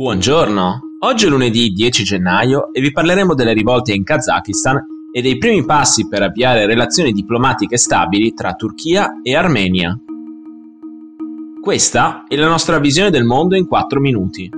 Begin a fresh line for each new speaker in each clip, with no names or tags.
Buongiorno, oggi è lunedì 10 gennaio e vi parleremo delle rivolte in Kazakistan e dei primi passi per avviare relazioni diplomatiche stabili tra Turchia e Armenia. Questa è la nostra visione del mondo in 4 minuti.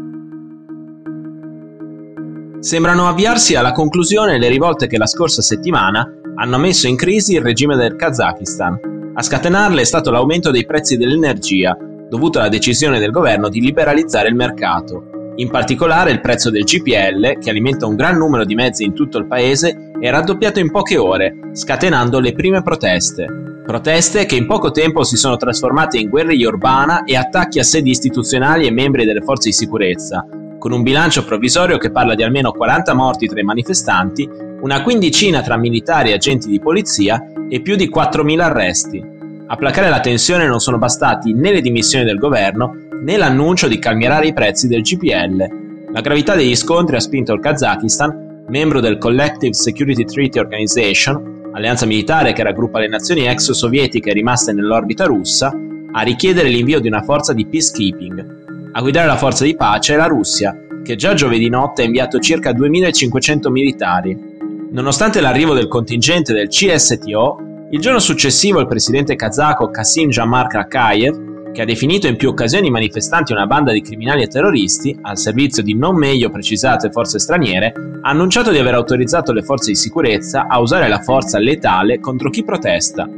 Sembrano avviarsi alla conclusione le rivolte che la scorsa settimana hanno messo in crisi il regime del Kazakistan. A scatenarle è stato l'aumento dei prezzi dell'energia, dovuto alla decisione del governo di liberalizzare il mercato. In particolare il prezzo del GPL, che alimenta un gran numero di mezzi in tutto il paese, è raddoppiato in poche ore, scatenando le prime proteste. Proteste che in poco tempo si sono trasformate in guerriglia urbana e attacchi a sedi istituzionali e membri delle forze di sicurezza, con un bilancio provvisorio che parla di almeno 40 morti tra i manifestanti, una quindicina tra militari e agenti di polizia e più di 4.000 arresti. A placare la tensione non sono bastati né le dimissioni del governo né l'annuncio di calmierare i prezzi del GPL. La gravità degli scontri ha spinto il Kazakistan, membro del Collective Security Treaty Organization, alleanza militare che raggruppa le nazioni ex sovietiche rimaste nell'orbita russa, a richiedere l'invio di una forza di peacekeeping. A guidare la forza di pace è la Russia, che già giovedì notte ha inviato circa 2500 militari. Nonostante l'arrivo del contingente del CSTO, il giorno successivo il presidente kazako Kasim Jomart Akayev che ha definito in più occasioni i manifestanti una banda di criminali e terroristi, al servizio di non meglio precisate forze straniere, ha annunciato di aver autorizzato le forze di sicurezza a usare la forza letale contro chi protesta.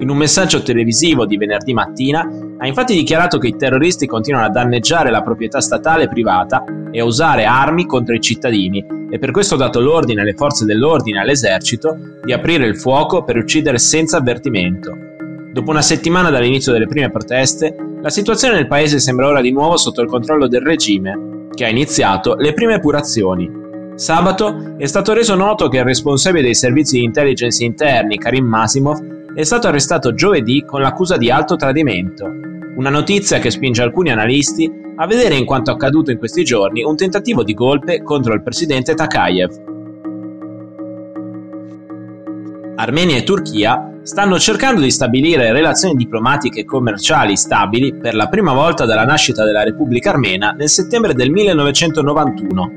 In un messaggio televisivo di venerdì mattina ha infatti dichiarato che i terroristi continuano a danneggiare la proprietà statale e privata e a usare armi contro i cittadini e per questo ha dato l'ordine alle forze dell'ordine e all'esercito di aprire il fuoco per uccidere senza avvertimento. Dopo una settimana dall'inizio delle prime proteste, la situazione nel paese sembra ora di nuovo sotto il controllo del regime, che ha iniziato le prime epurazioni. Sabato è stato reso noto che il responsabile dei servizi di intelligence interni, Karim Masimov, è stato arrestato giovedì con l'accusa di alto tradimento. Una notizia che spinge alcuni analisti a vedere in quanto accaduto in questi giorni un tentativo di golpe contro il presidente Takayev. Armenia e Turchia stanno cercando di stabilire relazioni diplomatiche e commerciali stabili per la prima volta dalla nascita della Repubblica Armena nel settembre del 1991.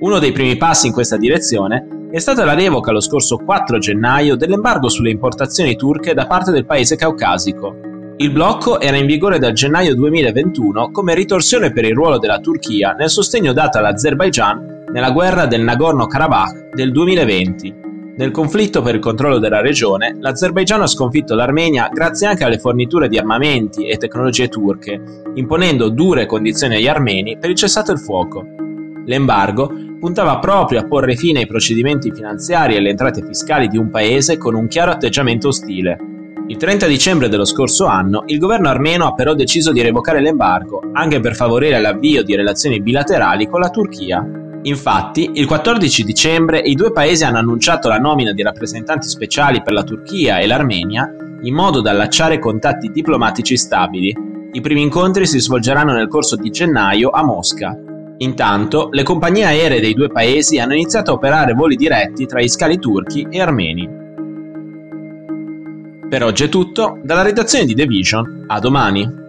Uno dei primi passi in questa direzione è stata la revoca lo scorso 4 gennaio dell'embargo sulle importazioni turche da parte del paese caucasico. Il blocco era in vigore dal gennaio 2021 come ritorsione per il ruolo della Turchia nel sostegno dato all'Azerbaigian nella guerra del Nagorno-Karabakh del 2020. Nel conflitto per il controllo della regione, l'Azerbaigian ha sconfitto l'Armenia grazie anche alle forniture di armamenti e tecnologie turche, imponendo dure condizioni agli armeni per il cessato il fuoco. L'embargo puntava proprio a porre fine ai procedimenti finanziari e alle entrate fiscali di un paese con un chiaro atteggiamento ostile. Il 30 dicembre dello scorso anno il governo armeno ha però deciso di revocare l'embargo, anche per favorire l'avvio di relazioni bilaterali con la Turchia. Infatti, il 14 dicembre i due paesi hanno annunciato la nomina di rappresentanti speciali per la Turchia e l'Armenia in modo da allacciare contatti diplomatici stabili. I primi incontri si svolgeranno nel corso di gennaio a Mosca. Intanto, le compagnie aeree dei due paesi hanno iniziato a operare voli diretti tra gli scali turchi e armeni. Per oggi è tutto, dalla redazione di The Vision, a domani.